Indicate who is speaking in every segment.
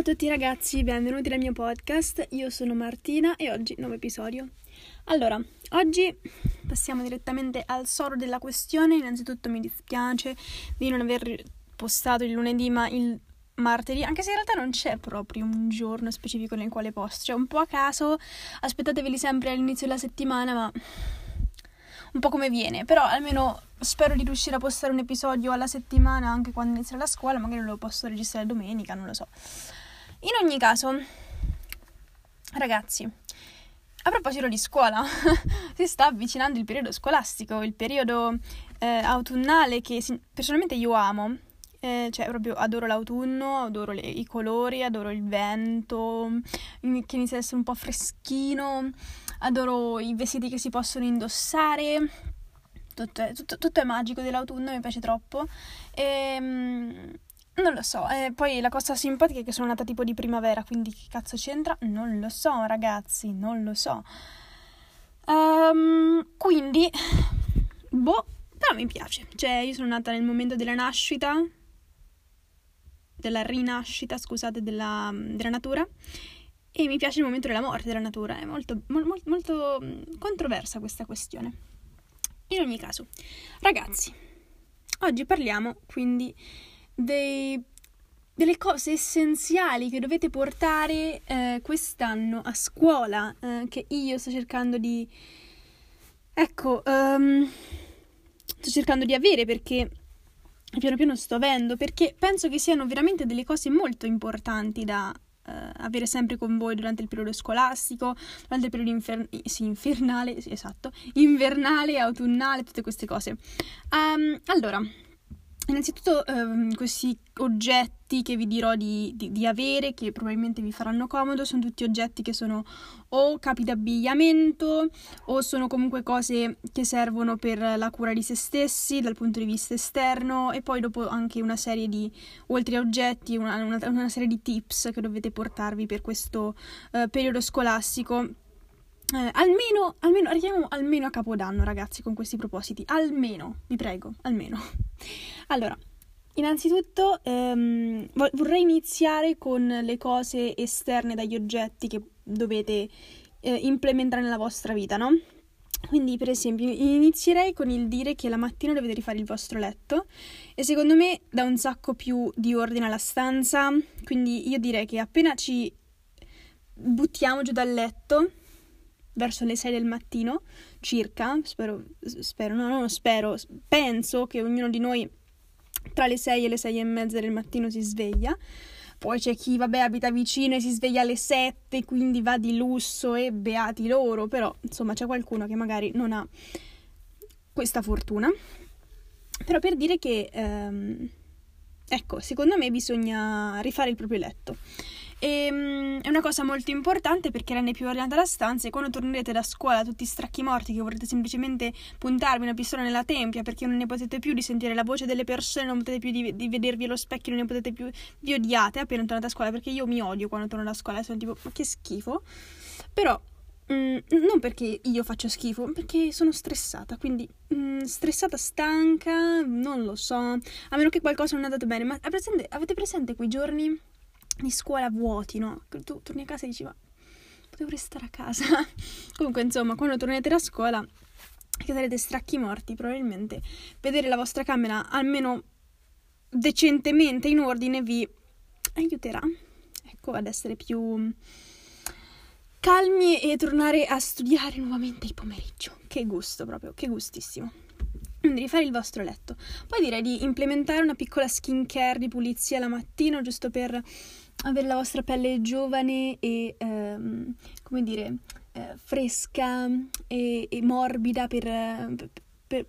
Speaker 1: Ciao a tutti ragazzi, benvenuti nel mio podcast. Io sono Martina e oggi nuovo episodio. Allora, oggi passiamo direttamente al soro della questione. Innanzitutto mi dispiace di non aver postato il lunedì, ma il martedì, anche se in realtà non c'è proprio un giorno specifico nel quale posto, cioè un po' a caso, aspettateveli sempre all'inizio della settimana, ma un po' come viene, però almeno spero di riuscire a postare un episodio alla settimana anche quando inizia la scuola, magari lo posso registrare domenica, non lo so. In ogni caso, ragazzi, a proposito di scuola, si sta avvicinando il periodo scolastico, il periodo eh, autunnale che personalmente io amo. Eh, cioè, proprio adoro l'autunno, adoro le, i colori, adoro il vento, che inizia ad essere un po' freschino adoro i vestiti che si possono indossare. Tutto è, tutto, tutto è magico dell'autunno, mi piace troppo. E, ehm, non lo so, e poi la cosa simpatica è che sono nata tipo di primavera, quindi che cazzo c'entra? Non lo so, ragazzi, non lo so. Um, quindi, boh, però mi piace. Cioè, io sono nata nel momento della nascita, della rinascita, scusate, della, della natura e mi piace il momento della morte della natura, è molto, molto, molto mm, controversa questa questione. In ogni caso, ragazzi, oggi parliamo quindi dei, delle cose essenziali che dovete portare eh, quest'anno a scuola, eh, che io sto cercando di... Ecco, um, sto cercando di avere perché piano piano sto avendo, perché penso che siano veramente delle cose molto importanti da uh, avere sempre con voi durante il periodo scolastico, durante il periodo infer- sì, infernale, sì, esatto, invernale, autunnale, tutte queste cose. Um, allora, Innanzitutto ehm, questi oggetti che vi dirò di, di, di, avere, che probabilmente vi faranno comodo, sono tutti oggetti che sono o capi d'abbigliamento o sono comunque cose che servono per la cura di se stessi dal punto di vista esterno e poi dopo anche una serie di, oltre a oggetti, una, una, una serie di tips che dovete portarvi per questo eh, periodo scolastico eh, almeno, almeno, arriviamo almeno a Capodanno, ragazzi, con questi propositi. Almeno, vi prego, almeno. Allora, innanzitutto ehm, vorrei iniziare con le cose esterne dagli oggetti che dovete eh, implementare nella vostra vita, no? Quindi, per esempio, inizierei con il dire che la mattina dovete rifare il vostro letto e secondo me dà un sacco più di ordine alla stanza. Quindi io direi che appena ci buttiamo giù dal letto, verso le 6 del mattino circa, spero, spero, no, non spero, penso che ognuno di noi tra le 6 e le 6 e mezza del mattino si sveglia. Poi c'è chi, vabbè, abita vicino e si sveglia alle 7, quindi va di lusso e beati loro, però insomma c'è qualcuno che magari non ha questa fortuna. Però per dire che, ehm, ecco, secondo me bisogna rifare il proprio letto. E, um, è una cosa molto importante perché rende più ordinata la stanza e quando tornerete da scuola tutti stracchi morti che vorrete semplicemente puntarvi una pistola nella tempia perché non ne potete più di sentire la voce delle persone, non potete più di, di vedervi allo specchio, non ne potete più, vi odiate appena tornate a scuola perché io mi odio quando torno da scuola e sono tipo ma che schifo. Però Mm, non perché io faccio schifo, perché sono stressata, quindi mm, stressata, stanca, non lo so, a meno che qualcosa non è andato bene, ma presente, avete presente quei giorni di scuola vuoti, no? Tu torni a casa e dici, ma potevo restare a casa. Comunque, insomma, quando tornerete da scuola, che sarete stracchi morti, probabilmente vedere la vostra camera almeno decentemente in ordine vi aiuterà, ecco, ad essere più calmi e tornare a studiare nuovamente il pomeriggio. Che gusto proprio, che gustissimo. Quindi rifare il vostro letto. Poi direi di implementare una piccola skincare di pulizia la mattina, giusto per avere la vostra pelle giovane e, ehm, come dire, eh, fresca e, e morbida per, per,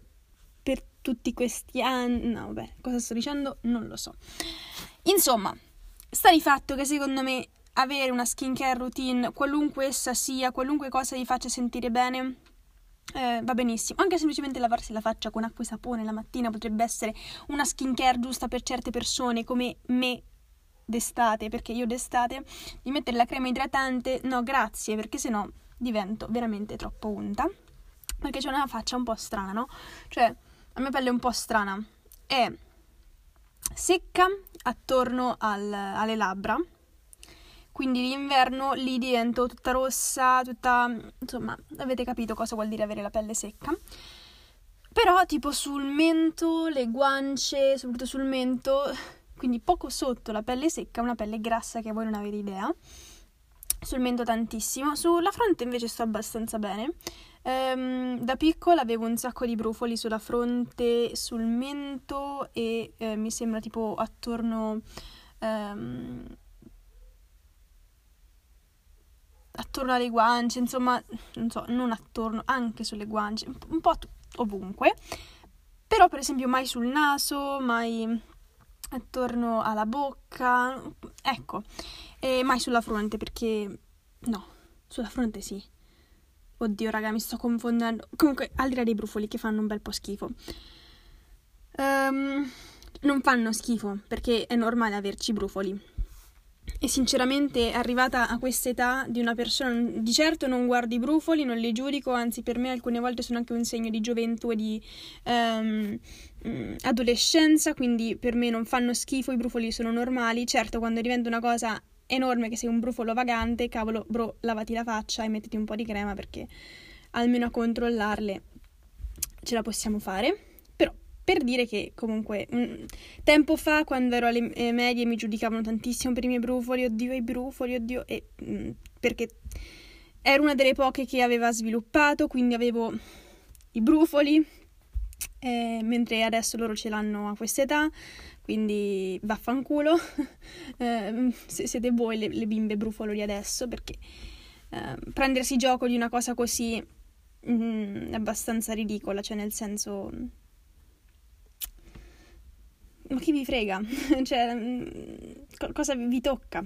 Speaker 1: per, tutti questi anni. No, vabbè, cosa sto dicendo? Non lo so. Insomma, sta di fatto che secondo me avere una skincare routine, qualunque essa sia, qualunque cosa vi faccia sentire bene, eh, va benissimo. Anche semplicemente lavarsi la faccia con acqua e sapone la mattina potrebbe essere una skincare giusta per certe persone come me d'estate, perché io d'estate di mettere la crema idratante, no grazie, perché sennò divento veramente troppo unta. Perché c'è una faccia un po' strana, no? Cioè, la mia pelle è un po' strana. È secca attorno al, alle labbra, quindi l'inverno lì divento tutta rossa, tutta... insomma, avete capito cosa vuol dire avere la pelle secca. Però tipo sul mento, le guance, soprattutto sul mento, quindi poco sotto la pelle secca, una pelle grassa che voi non avete idea. Sul mento tantissimo, sulla fronte invece sto abbastanza bene. Ehm, da piccola avevo un sacco di brufoli sulla fronte, sul mento e eh, mi sembra tipo attorno... Ehm, attorno alle guance, insomma, non so, non attorno, anche sulle guance, un po' ovunque. Però, per esempio, mai sul naso, mai attorno alla bocca, ecco, e mai sulla fronte perché no, sulla fronte sì. Oddio, raga, mi sto confondendo. Comunque, al di là dei brufoli che fanno un bel po' schifo. Um, non fanno schifo perché è normale averci brufoli. E sinceramente, arrivata a questa età di una persona, di certo non guardo i brufoli, non li giudico, anzi per me alcune volte sono anche un segno di gioventù e di um, adolescenza, quindi per me non fanno schifo, i brufoli sono normali. Certo, quando diventa una cosa enorme che sei un brufolo vagante, cavolo, bro, lavati la faccia e mettiti un po' di crema perché almeno a controllarle ce la possiamo fare per dire che comunque un tempo fa quando ero alle eh, medie mi giudicavano tantissimo per i miei brufoli, oddio i brufoli, oddio, e, mh, mm, perché ero una delle poche che aveva sviluppato, quindi avevo i brufoli, eh, mentre adesso loro ce l'hanno a questa età, quindi vaffanculo, eh, siete voi le, le, bimbe brufolo di adesso, perché eh, prendersi gioco di una cosa così mh, mm, abbastanza ridicola, cioè nel senso ma chi vi frega? cioè, mm, cosa vi tocca?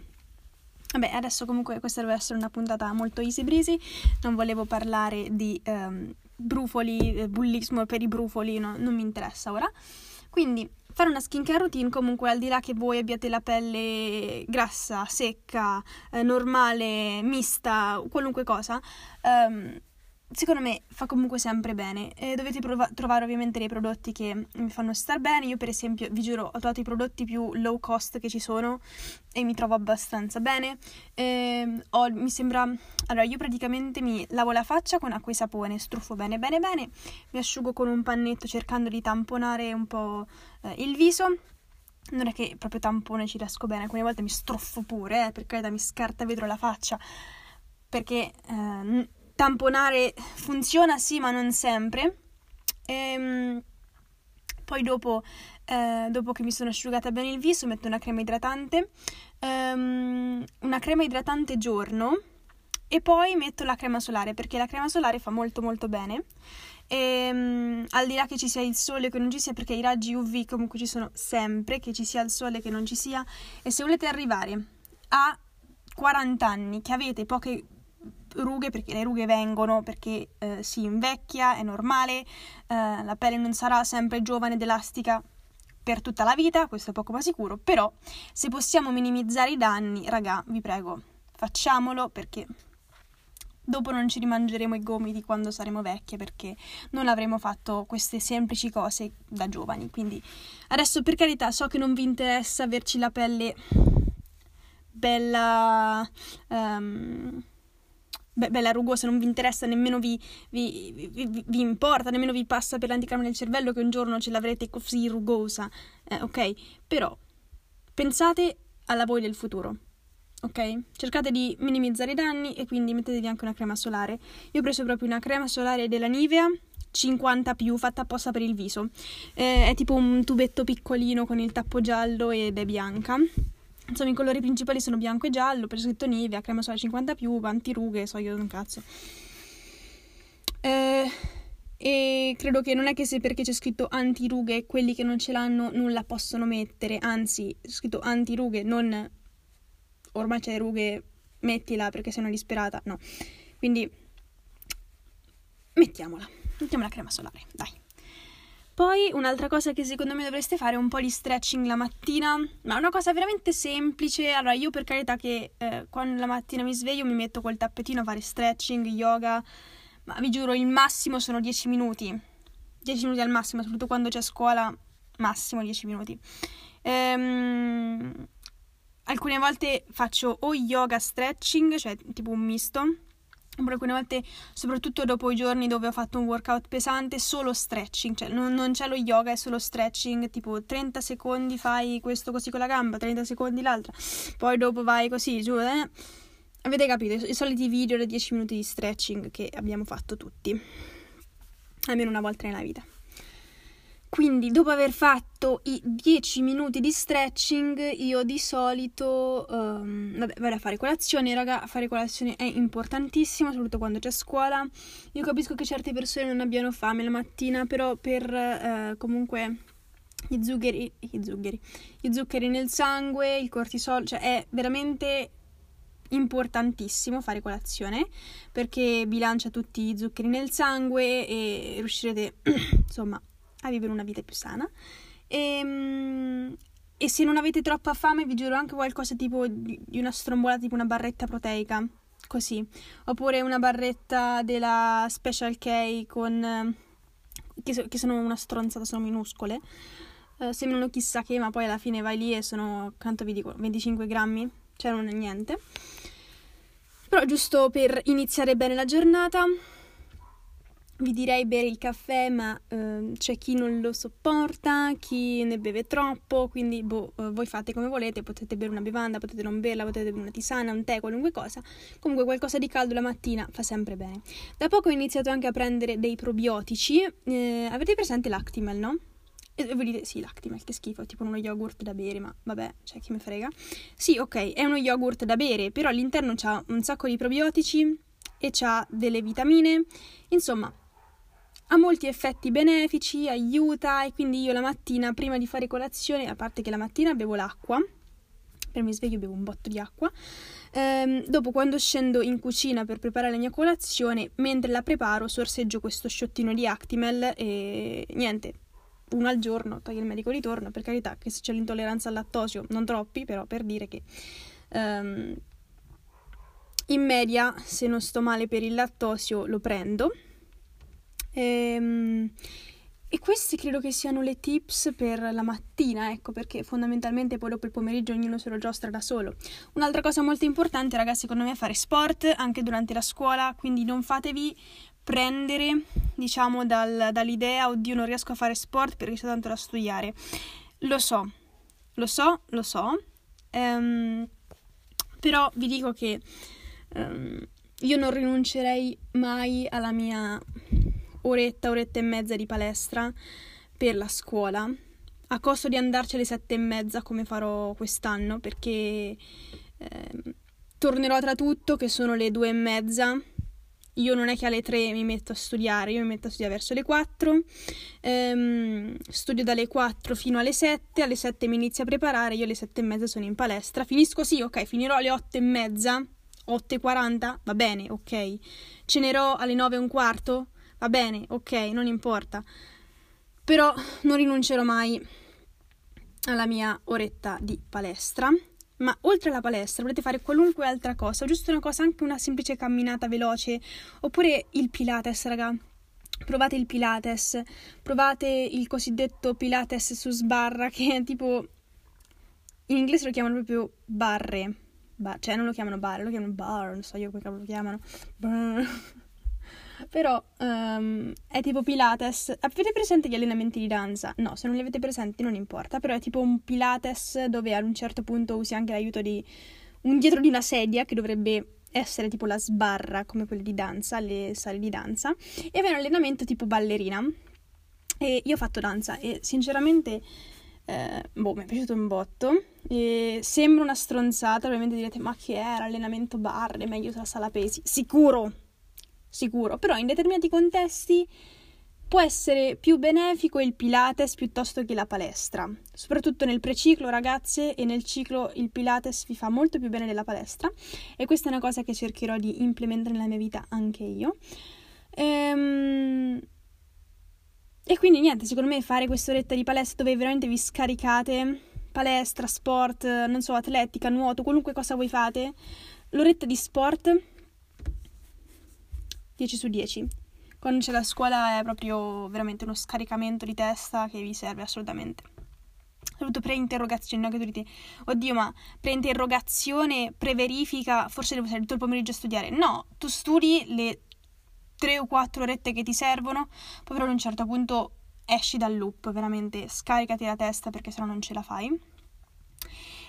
Speaker 1: Vabbè, adesso comunque questa deve essere una puntata molto easy breezy, non volevo parlare di um, brufoli, eh, bullismo per i brufoli, no, non mi interessa ora. Quindi fare una skincare routine comunque al di là che voi abbiate la pelle grassa, secca, eh, normale, mista, qualunque cosa, um, secondo me fa comunque sempre bene. E dovete prov- trovare ovviamente dei prodotti che mi fanno star bene. Io, per esempio, vi giuro, ho trovato i prodotti più low cost che ci sono e mi trovo abbastanza bene. E, ehm, ho, mi sembra. Allora, io praticamente mi lavo la faccia con acqua e sapone, struffo bene, bene, bene. Mi asciugo con un pannetto cercando di tamponare un po' eh, il viso. Non è che proprio tampone ci riesco bene, alcune volte mi struffo pure, eh, per carità mi scarta vetro la faccia perché eh, tamponare funziona sì, ma non sempre. E, ehm, poi dopo, eh, dopo, che mi sono asciugata bene il viso, metto una crema idratante, um, una crema idratante giorno e poi metto la crema solare perché la crema solare fa molto molto bene. E, um, al di là che ci sia il sole che non ci sia, perché i raggi UV comunque ci sono sempre, che ci sia il sole che non ci sia, e se volete arrivare a 40 anni che avete poche rughe perché le rughe vengono perché eh, si invecchia, è normale, eh, la pelle non sarà sempre giovane ed elastica per tutta la vita, questo è poco ma sicuro, però se possiamo minimizzare i danni, raga, vi prego, facciamolo perché dopo non ci rimangeremo i gomiti quando saremo vecchie perché non avremo fatto queste semplici cose da giovani. Quindi adesso per carità so che non vi interessa averci la pelle bella um, be- bella rugosa, non vi interessa, nemmeno vi, vi, vi, vi, importa, nemmeno vi passa per l'anticamera nel cervello che un giorno ce l'avrete così rugosa, eh, ok? Però pensate alla voi del futuro, ok? Cercate di minimizzare i danni e quindi mettetevi anche una crema solare. Io ho preso proprio una crema solare della Nivea 50 più fatta apposta per il viso. Eh, è tipo un tubetto piccolino con il tappo giallo ed è bianca. Insomma, i colori principali sono bianco e giallo, per scritto Nivea, crema solare 50 più, antirughe, so io un cazzo. Eh, e credo che non è che se perché c'è scritto antirughe quelli che non ce l'hanno non la possono mettere, anzi, c'è scritto antirughe, non ormai c'è rughe, mettila perché sei una disperata, no. Quindi mettiamola, mettiamo la crema solare, dai. Poi un'altra cosa che secondo me dovreste fare è un po' di stretching la mattina, ma è una cosa veramente semplice. Allora, io per carità che eh, quando la mattina mi sveglio mi metto col tappetino a fare stretching, yoga, ma vi giuro il massimo sono 10 minuti. 10 minuti al massimo, soprattutto quando c'è scuola, massimo 10 minuti. Ehm, alcune volte faccio o yoga stretching, cioè tipo un misto, alcune volte, soprattutto dopo i giorni dove ho fatto un workout pesante, solo stretching, cioè non, non c'è lo yoga, è solo stretching, tipo 30 secondi fai questo così con la gamba, 30 secondi l'altra, poi dopo vai così giù. Eh. Avete capito, i soliti video da 10 minuti di stretching che abbiamo fatto tutti, almeno una volta nella vita. Quindi dopo aver fatto i 10 minuti di stretching, io di solito um, vabbè, vado a fare colazione, raga, fare colazione è importantissimo, soprattutto quando c'è scuola. Io capisco che certe persone non abbiano fame la mattina, però per uh, comunque gli zuccheri, gli zuccheri, gli zuccheri nel sangue, il cortisolo, cioè è veramente importantissimo fare colazione perché bilancia tutti gli zuccheri nel sangue e riuscirete insomma a vivere una vita più sana. E, ehm, e se non avete troppa fame, vi giuro anche qualcosa tipo di una strombola, tipo una barretta proteica, così. Oppure una barretta della Special K con... che, so, che sono una stronzata, sono minuscole. Uh, sembrano chissà che, ma poi alla fine vai lì e sono, quanto vi dico, 25 grammi, cioè non è niente. Però giusto per iniziare bene la giornata, vi direi bere il caffè, ma eh, c'è chi non lo sopporta, chi ne beve troppo, quindi boh, eh, voi fate come volete, potete bere una bevanda, potete non berla, potete bere una tisana, un tè, qualunque cosa. Comunque qualcosa di caldo la mattina fa sempre bene. Da poco ho iniziato anche a prendere dei probiotici. Eh, avete presente l'Actimel, no? E voi dite, sì, l'Actimel, che schifo, tipo uno yogurt da bere, ma vabbè, cioè chi me frega. Sì, ok, è uno yogurt da bere, però all'interno c'ha un sacco di probiotici e c'ha delle vitamine. Insomma, ha molti effetti benefici, aiuta e quindi io la mattina prima di fare colazione, a parte che la mattina bevo l'acqua, per mi sveglio bevo un botto di acqua, ehm, dopo quando scendo in cucina per preparare la mia colazione, mentre la preparo sorseggio questo sciottino di Actimel e niente, uno al giorno, toglie il medico ritorno, per carità che se c'è l'intolleranza al lattosio, non troppi, però per dire che... Um, in media, se non sto male per il lattosio, lo prendo Ehm, e queste credo che siano le tips per la mattina, ecco, perché fondamentalmente poi dopo il pomeriggio ognuno se lo giostra da solo. Un'altra cosa molto importante, ragazzi, secondo me è fare sport anche durante la scuola, quindi non fatevi prendere, diciamo, dal, dall'idea, oddio, non riesco a fare sport perché c'è tanto da studiare. Lo so, lo so, lo so, um, però vi dico che um, io non rinuncerei mai alla mia oretta, oretta e mezza di palestra per la scuola, a costo di andarci alle sette e mezza come farò quest'anno, perché eh, tornerò tra tutto che sono le due e mezza. Io non è che alle tre mi metto a studiare, io mi metto a studiare verso le quattro, ehm, studio dalle quattro fino alle sette, alle sette mi inizio a preparare, io alle sette e mezza sono in palestra, finisco sì, ok, finirò alle otto e mezza, otto e quaranta, va bene, ok, cenerò alle nove e un quarto, va bene, ok, non importa. Però non rinuncerò mai alla mia oretta di palestra. Ma oltre alla palestra volete fare qualunque altra cosa, giusto una cosa, anche una semplice camminata veloce, oppure il Pilates, raga. Provate il Pilates, provate il cosiddetto Pilates su sbarra, che è tipo. In inglese lo chiamano proprio barre. Bar, cioè, non lo chiamano barre, lo chiamano bar, non so io come lo chiamano. Brr. Però um, è tipo Pilates. Avete presente gli allenamenti di danza? No, se non li avete presenti non importa, però è tipo un Pilates dove ad un certo punto usi anche l'aiuto di un dietro di una sedia che dovrebbe essere tipo la sbarra come quelle di danza, le sale di danza, e avere un allenamento tipo ballerina. E io ho fatto danza e sinceramente eh, boh, mi è piaciuto un botto. E sembra una stronzata, probabilmente direte ma che era allenamento barre, meglio la sala pesi. Sicuro, sicuro, però in determinati contesti può essere più benefico il Pilates piuttosto che la palestra. Soprattutto nel preciclo, ragazze, e nel ciclo il Pilates vi fa molto più bene della palestra e questa è una cosa che cercherò di implementare nella mia vita anche io. Ehm... E quindi niente, secondo me fare quest'oretta di palestra dove veramente vi scaricate, palestra, sport, non so, atletica, nuoto, qualunque cosa voi fate, l'oretta di sport 10 su 10. Quando c'è la scuola è proprio veramente uno scaricamento di testa che vi serve assolutamente. soprattutto pre-interrogazione, no? Che tu dite, oddio, ma pre-interrogazione, pre-verifica, forse devo stare tutto il pomeriggio a studiare. No, tu studi le tre o quattro orette che ti servono, poi però a un certo punto esci dal loop, veramente scaricati la testa perché sennò non ce la fai.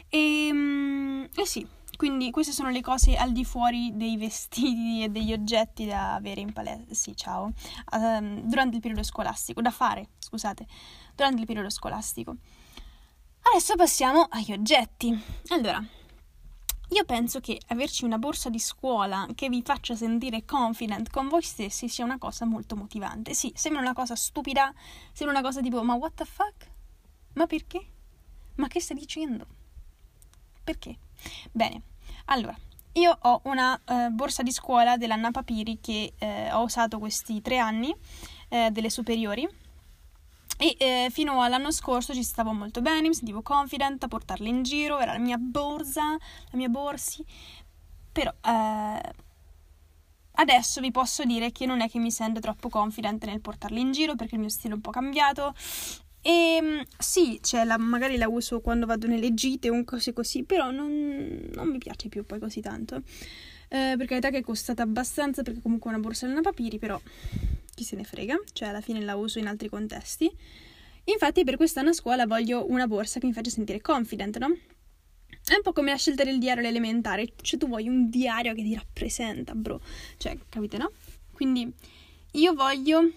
Speaker 1: E, ehm, e sì, quindi queste sono le cose al di fuori dei vestiti e degli oggetti da avere in palestra, sì, ciao, um, durante il periodo scolastico, da fare, scusate, durante il periodo scolastico. Adesso passiamo agli oggetti. Allora, io penso che averci una borsa di scuola che vi faccia sentire confident con voi stessi sia una cosa molto motivante. Sì, sembra una cosa stupida, sembra una cosa tipo ma what the fuck? Ma perché? Ma che stai dicendo? Perché? Bene, allora, io ho una uh, borsa di scuola della Napapiri che uh, ho usato questi tre anni uh, delle superiori e eh, fino all'anno scorso ci stavo molto bene, mi sentivo confident a portarla in giro, era la mia borsa, la mia borsi, però eh, adesso vi posso dire che non è che mi sento troppo confident nel portarla in giro perché il mio stile è un po' cambiato e ehm, sì, cioè, la, magari la uso quando vado nelle gite o cose così, però non, non mi piace più poi così tanto. Eh, per carità che è costata abbastanza perché comunque è una borsa della papiri, però chi se ne frega, cioè alla fine la uso in altri contesti. Infatti per quest'anno a scuola voglio una borsa che mi faccia sentire confident, no? È un po' come la scelta del diario elementare, cioè tu vuoi un diario che ti rappresenta, bro. Cioè, capite, no? Quindi io voglio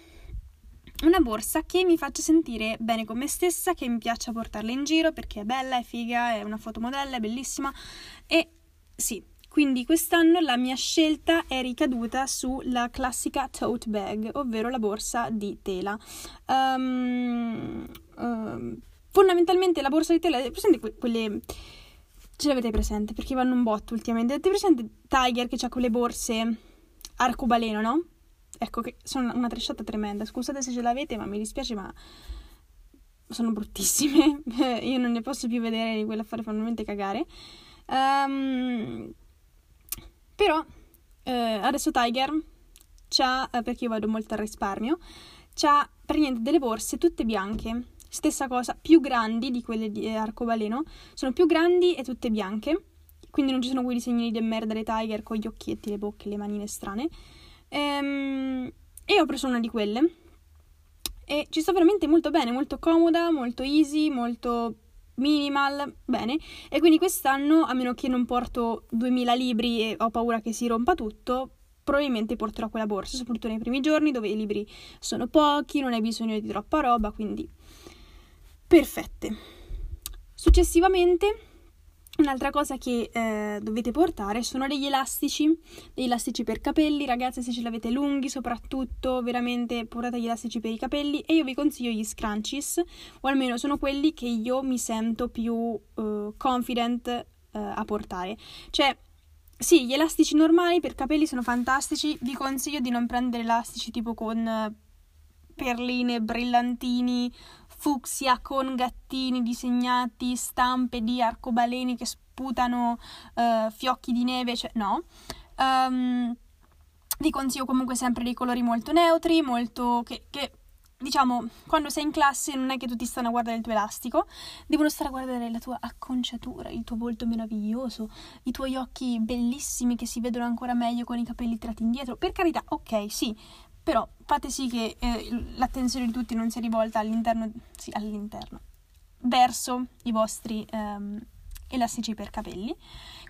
Speaker 1: una borsa che mi faccia sentire bene con me stessa, che mi piaccia portarla in giro perché è bella, è figa, è una fotomodella, è bellissima e sì, quindi quest'anno la mia scelta è ricaduta sulla classica tote bag, ovvero la borsa di tela. Um, um, fondamentalmente la borsa di tela, presente que- quelle ce l'avete presente perché vanno un botto ultimamente. Avete presente Tiger che ha quelle borse arcobaleno, no? Ecco che sono una tresciata tremenda. Scusate se ce l'avete, ma mi dispiace, ma sono bruttissime. Io non ne posso più vedere di quelle a fare veramente cagare. Um, però eh, adesso Tiger c'ha, eh, perché io vado molto al risparmio, c'ha praticamente delle borse tutte bianche. Stessa cosa, più grandi di quelle di arcobaleno, sono più grandi e tutte bianche. Quindi non ci sono quei disegnini di merda dei Tiger con gli occhietti, le bocche, le manine strane. Ehm, e ho preso una di quelle. E ci sto veramente molto bene, molto comoda, molto easy, molto minimal, bene. E quindi quest'anno, a meno che non porto 2000 libri e ho paura che si rompa tutto, probabilmente porterò quella borsa, soprattutto nei primi giorni dove i libri sono pochi, non hai bisogno di troppa roba, quindi perfette. Successivamente Un'altra cosa che eh, dovete portare sono degli elastici, degli elastici per capelli, ragazze se ce l'avete lunghi soprattutto, veramente portate gli elastici per i capelli. E io vi consiglio gli scrunchies, o almeno sono quelli che io mi sento più uh, confident uh, a portare. Cioè, sì, gli elastici normali per capelli sono fantastici, vi consiglio di non prendere elastici tipo con perline, brillantini fucsia con gattini disegnati, stampe di arcobaleni che sputano uh, fiocchi di neve, cioè no. Um, vi consiglio comunque sempre dei colori molto neutri, molto che, che diciamo, quando sei in classe non è che tutti stanno a guardare il tuo elastico, devono stare a guardare la tua acconciatura, il tuo volto meraviglioso, i tuoi occhi bellissimi che si vedono ancora meglio con i capelli tirati indietro. Per carità, ok, sì, però fate sì che eh, l'attenzione di tutti non sia rivolta all'interno, sì, all'interno, verso i vostri ehm, elastici per capelli.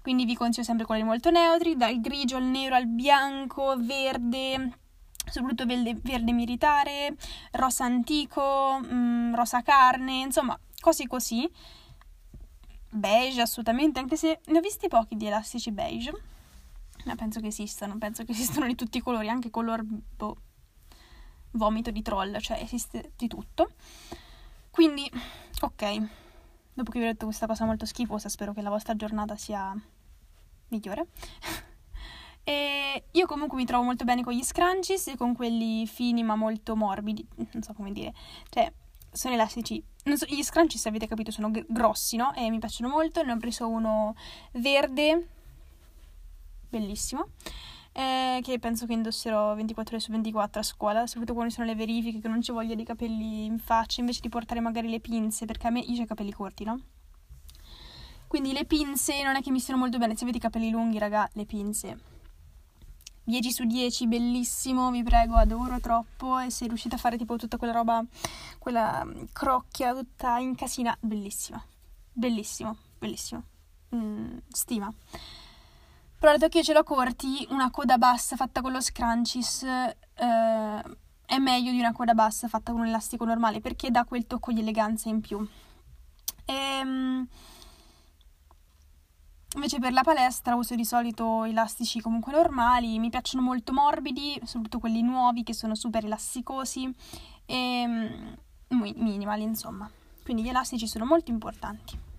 Speaker 1: Quindi vi consiglio sempre colori molto neutri, dal grigio al nero al bianco, verde, soprattutto verde, verde militare, rosa antico, mh, mm, rosa carne, insomma, cose così. Beige assolutamente, anche se ne ho visti pochi di elastici beige ma penso che esistano, penso che esistano di tutti i colori, anche color boh, vomito di troll, cioè esiste di tutto. Quindi, ok, dopo che vi ho detto questa cosa molto schifosa, spero che la vostra giornata sia migliore. e io comunque mi trovo molto bene con gli scrunchies e con quelli fini ma molto morbidi, non so come dire, cioè sono elastici. So, gli scrunchies, avete capito, sono g- grossi, no? E mi piacciono molto. Ne ho preso uno verde bellissimo. Eh, che penso che indosserò 24 ore su 24 a scuola, soprattutto quando sono le verifiche, che non ci voglio dei capelli in faccia, invece di portare magari le pinze, perché a me io ho i capelli corti, no? Quindi le pinze non è che mi stiano molto bene, se avete i capelli lunghi, raga, le pinze. 10 su 10, bellissimo, vi prego, adoro troppo. E se riuscite a fare tipo tutta quella roba, quella crocchia tutta incasina, bellissima, bellissimo, bellissimo, mm, stima. Però dato che ce l'ho corti, una coda bassa fatta con lo scrunchies eh, è meglio di una coda bassa fatta con un elastico normale perché dà quel tocco di eleganza in più. Ehm... Invece per la palestra uso di solito elastici comunque normali, mi piacciono molto morbidi, soprattutto quelli nuovi che sono super elasticosi e mm, minimali insomma. Quindi gli elastici sono molto importanti.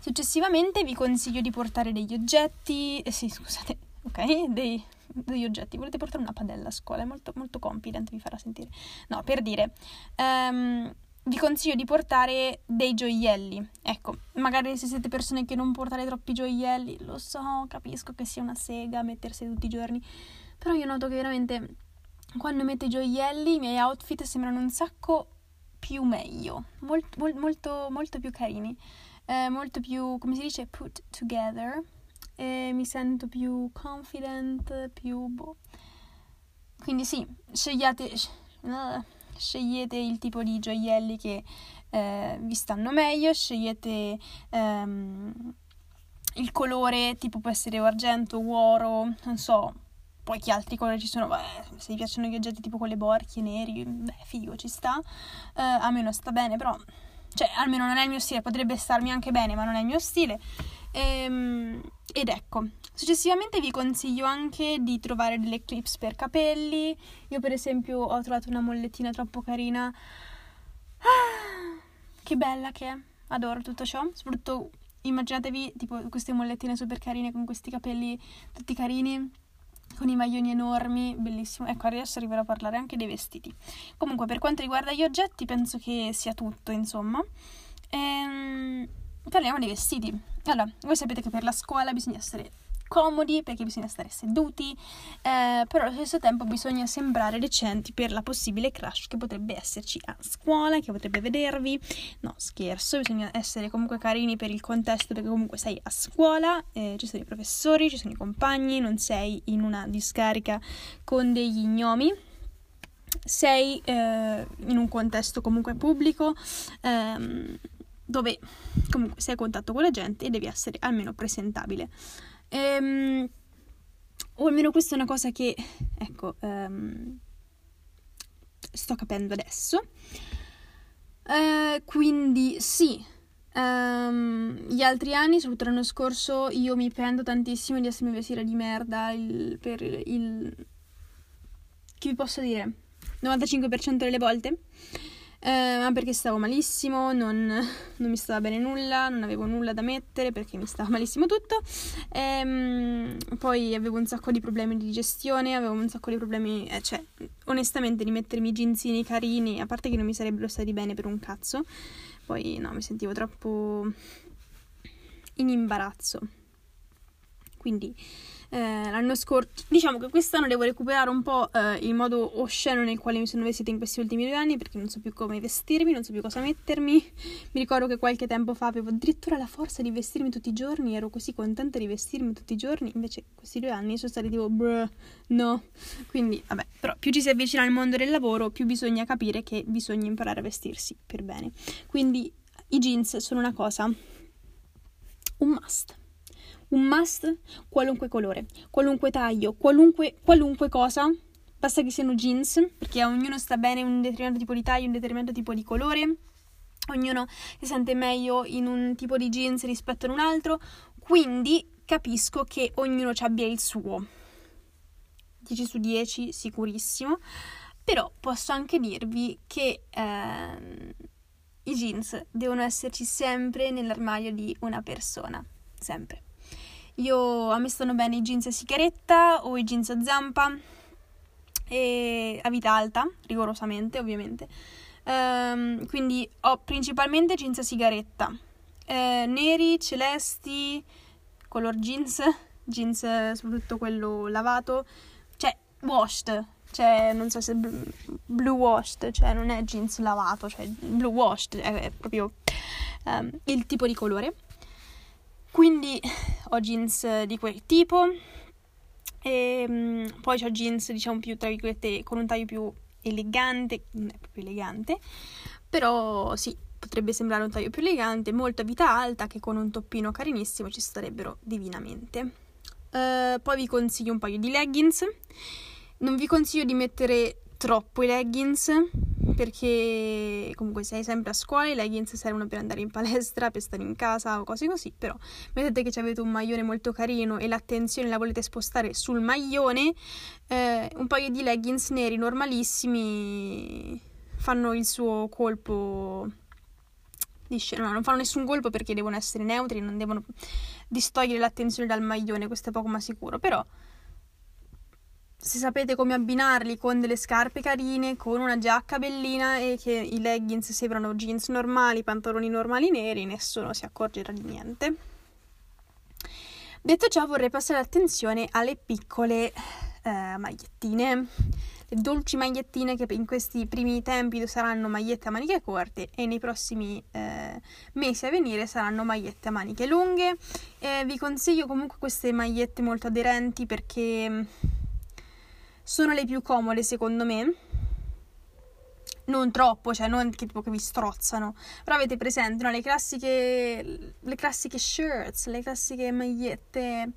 Speaker 1: Successivamente vi consiglio di portare degli oggetti, eh sì scusate, ok, dei, degli oggetti. Volete portare una padella a scuola? È molto, molto confident, vi farà sentire. No, per dire, um, vi consiglio di portare dei gioielli. Ecco, magari se siete persone che non portate troppi gioielli, lo so, capisco che sia una sega mettersi tutti i giorni, però io noto che veramente quando metto i gioielli i miei outfit sembrano un sacco più meglio, molto, molto, molto più carini, eh, molto più, come si dice, put together, e mi sento più confident, più... Boh. Quindi sì, scegliate... Scegliete il tipo di gioielli che eh, vi stanno meglio, scegliete ehm, il colore, tipo può essere argento, oro, non so, poi che altri colori ci sono, beh, se vi piacciono gli oggetti tipo con le borchie neri, beh, figo, ci sta, eh, a me non sta bene, però, cioè, almeno non è il mio stile, potrebbe starmi anche bene, ma non è il mio stile, ehm, ed ecco, Successivamente vi consiglio anche di trovare delle clips per capelli. Io per esempio ho trovato una mollettina troppo carina. Ah, che bella che è. Adoro tutto ciò. Soprattutto immaginatevi tipo queste mollettine super carine con questi capelli tutti carini. Con i maglioni enormi, bellissimo. Ecco, adesso arriverò a parlare anche dei vestiti. Comunque, per quanto riguarda gli oggetti, penso che sia tutto, insomma. Ehm, parliamo dei vestiti. Allora, voi sapete che per la scuola bisogna essere comodi perché bisogna stare seduti, eh, però allo stesso tempo bisogna sembrare decenti per la possibile crush che potrebbe esserci a scuola, che potrebbe vedervi. No, scherzo, bisogna essere comunque carini per il contesto perché comunque sei a scuola, eh, ci sono i professori, ci sono i compagni, non sei in una discarica con degli gnomi sei eh, in un contesto comunque pubblico ehm, dove comunque sei a contatto con la gente e devi essere almeno presentabile. Ehm, o almeno questa è una cosa che, ecco, ehm, sto capendo adesso. Eh, quindi sì, um, gli altri anni, soprattutto l'anno scorso, io mi pento tantissimo di essermi vestita di merda il, per il... che vi posso dire? 95% delle volte eh, perché stavo malissimo, non, non, mi stava bene nulla, non avevo nulla da mettere perché mi stava malissimo tutto. Ehm, poi avevo un sacco di problemi di digestione, avevo un sacco di problemi, eh, cioè, onestamente, di mettermi i jeansini carini, a parte che non mi sarebbero stati bene per un cazzo. Poi no, mi sentivo troppo in imbarazzo. Quindi eh, l'anno scorso. Diciamo che quest'anno devo recuperare un po' eh, il modo osceno nel quale mi sono vestita in questi ultimi due anni perché non so più come vestirmi, non so più cosa mettermi. Mi ricordo che qualche tempo fa avevo addirittura la forza di vestirmi tutti i giorni, ero così contenta di vestirmi tutti i giorni, invece questi due anni sono stati tipo bruh, no. Quindi, vabbè, però più ci si avvicina al mondo del lavoro, più bisogna capire che bisogna imparare a vestirsi per bene. Quindi i jeans sono una cosa, un must un must qualunque colore, qualunque taglio, qualunque, qualunque cosa. Basta che siano jeans, perché a ognuno sta bene un determinato tipo di taglio, un determinato tipo di colore. Ognuno si sente meglio in un tipo di jeans rispetto ad un altro. Quindi capisco che ognuno ci abbia il suo. 10 su 10 sicurissimo. Però posso anche dirvi che eh, i jeans devono esserci sempre nell'armadio di una persona. Sempre. Io, a me stanno bene i jeans a sigaretta o i jeans a zampa e a vita alta, rigorosamente ovviamente. Um, quindi ho principalmente jeans a sigaretta, eh, neri, celesti, color jeans, jeans, soprattutto quello lavato, cioè washed, cioè non so se blue washed, cioè non è jeans lavato, cioè blue washed è proprio um, il tipo di colore. Quindi ho jeans di quel tipo e um, poi ho jeans diciamo più tra virgolette con un taglio più elegante, non è proprio elegante, però sì, potrebbe sembrare un taglio più elegante, molto a vita alta che con un toppino carinissimo ci starebbero divinamente. Uh, poi vi consiglio un paio di leggings. Non vi consiglio di mettere troppo i leggings perché comunque sei sempre a scuola, i leggings servono per andare in palestra, per stare in casa o cose così, però mettete che avete un maglione molto carino e l'attenzione la volete spostare sul maglione, eh, un paio di leggings neri normalissimi fanno il suo colpo di scena, no, non fanno nessun colpo perché devono essere neutri, non devono distogliere l'attenzione dal maglione, questo è poco ma sicuro, però se sapete come abbinarli con delle scarpe carine, con una giacca bellina e che i leggings sembrano jeans normali, pantaloni normali neri, nessuno si accorgerà di niente. Detto ciò, vorrei passare l'attenzione alle piccole eh, magliettine, le dolci magliettine che in questi primi tempi saranno magliette a maniche corte e nei prossimi eh, mesi a venire saranno magliette a maniche lunghe. Eh, vi consiglio comunque queste magliette molto aderenti perché sono le più comode secondo me. Non troppo, cioè non che, tipo che vi strozzano, però avete presente no? le, classiche, le classiche shirts, le classiche magliette,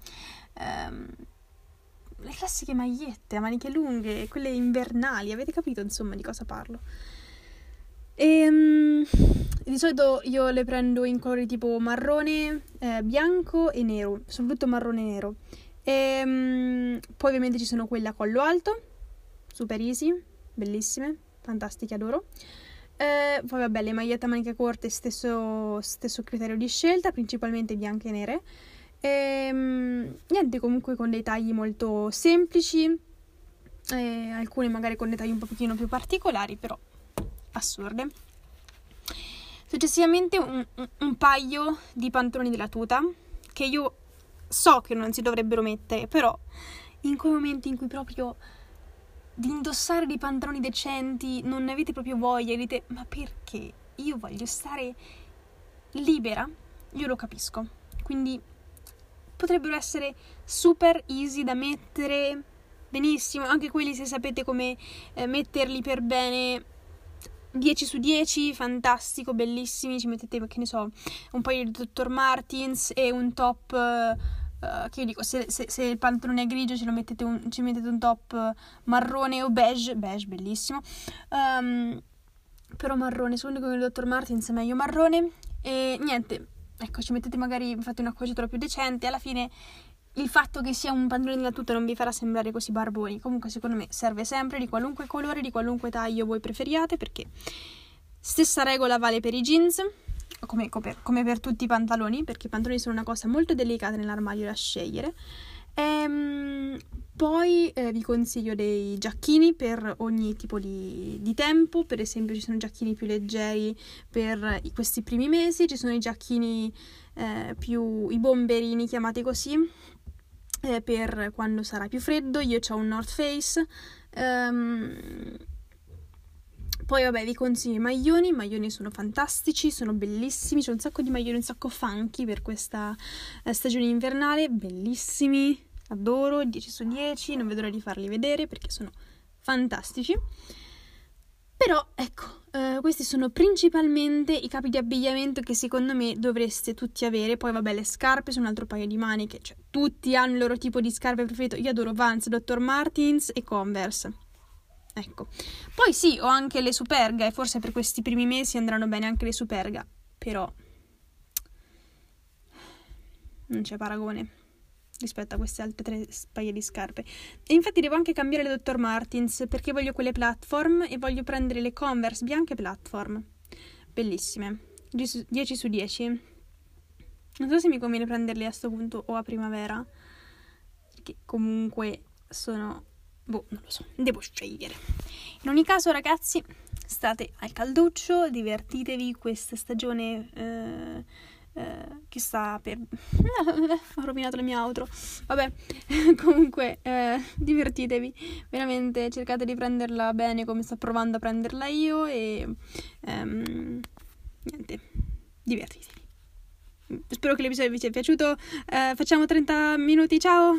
Speaker 1: um, le classiche magliette a maniche lunghe, quelle invernali, avete capito insomma di cosa parlo? E, um, di solito io le prendo in colori tipo marrone, eh, bianco e nero, soprattutto marrone e nero. E, um, poi ovviamente ci sono quelle a collo alto, super easy, bellissime, fantastiche, adoro. E, poi vabbè, le magliette a maniche corte, stesso, stesso criterio di scelta, principalmente bianche e nere. E, um, niente, comunque con dei tagli molto semplici, e alcune magari con dei tagli un pochino più particolari, però assurde. Successivamente un, un, un paio di pantaloni della tuta che io so che non si dovrebbero mettere, però in quei momenti in cui proprio di indossare dei pantaloni decenti non ne avete proprio voglia, dite ma perché? Io voglio stare libera, io lo capisco. Quindi potrebbero essere super easy da mettere benissimo, anche quelli se sapete come eh, metterli per bene 10 su 10, fantastico, bellissimi, ci mettete, che ne so, un paio di Dr. Martins e un top eh, Uh, che io dico, se, se, se, il pantalone è grigio ci, mettete un, ci mettete un top marrone o beige, beige bellissimo, um, però marrone, secondo me con il Dr. Martins è meglio marrone. E niente, ecco, ci mettete magari, fate una cuociatura più decente, alla fine il fatto che sia un pantalone della tuta non vi farà sembrare così barboni, comunque secondo me serve sempre di qualunque colore, di qualunque taglio voi preferiate, perché stessa regola vale per i jeans, come, come, per tutti i pantaloni, perché i pantaloni sono una cosa molto delicata nell'armadio da scegliere. Ehm, poi eh, vi consiglio dei giacchini per ogni tipo di, di, tempo, per esempio ci sono giacchini più leggeri per questi primi mesi, ci sono i giacchini eh, più i bomberini chiamati così eh, per quando sarà più freddo. Io ho un North Face. Um, poi vabbè vi consiglio i maglioni, i maglioni sono fantastici, sono bellissimi, c'è un sacco di maglioni, un sacco funky per questa eh, stagione invernale, bellissimi, adoro, 10 su 10, non vedo l'ora di farli vedere perché sono fantastici. Però ecco, eh, questi sono principalmente i capi di abbigliamento che secondo me dovreste tutti avere. Poi vabbè, le scarpe sono un altro paio di maniche, cioè tutti hanno il loro tipo di scarpe preferito. Io adoro Vans, Dr. Martins e Converse. Ecco. Poi sì, ho anche le Superga e forse per questi primi mesi andranno bene anche le Superga, però non c'è paragone rispetto a queste altre tre paia di scarpe. E infatti devo anche cambiare le Dr. Martins perché voglio quelle platform e voglio prendere le Converse bianche platform. Bellissime. 10 su 10. Non so se mi conviene prenderle a questo punto o a primavera, perché comunque sono Boh, non lo so, devo scegliere. In ogni caso, ragazzi, state al calduccio, divertitevi questa stagione eh, eh, che sta per... ho rovinato la mia outro. Vabbè, comunque eh, divertitevi, veramente cercate di prenderla bene come sto provando a prenderla io e ehm, niente, divertitevi. Spero che l'episodio vi sia piaciuto. Eh, facciamo 30 minuti, ciao!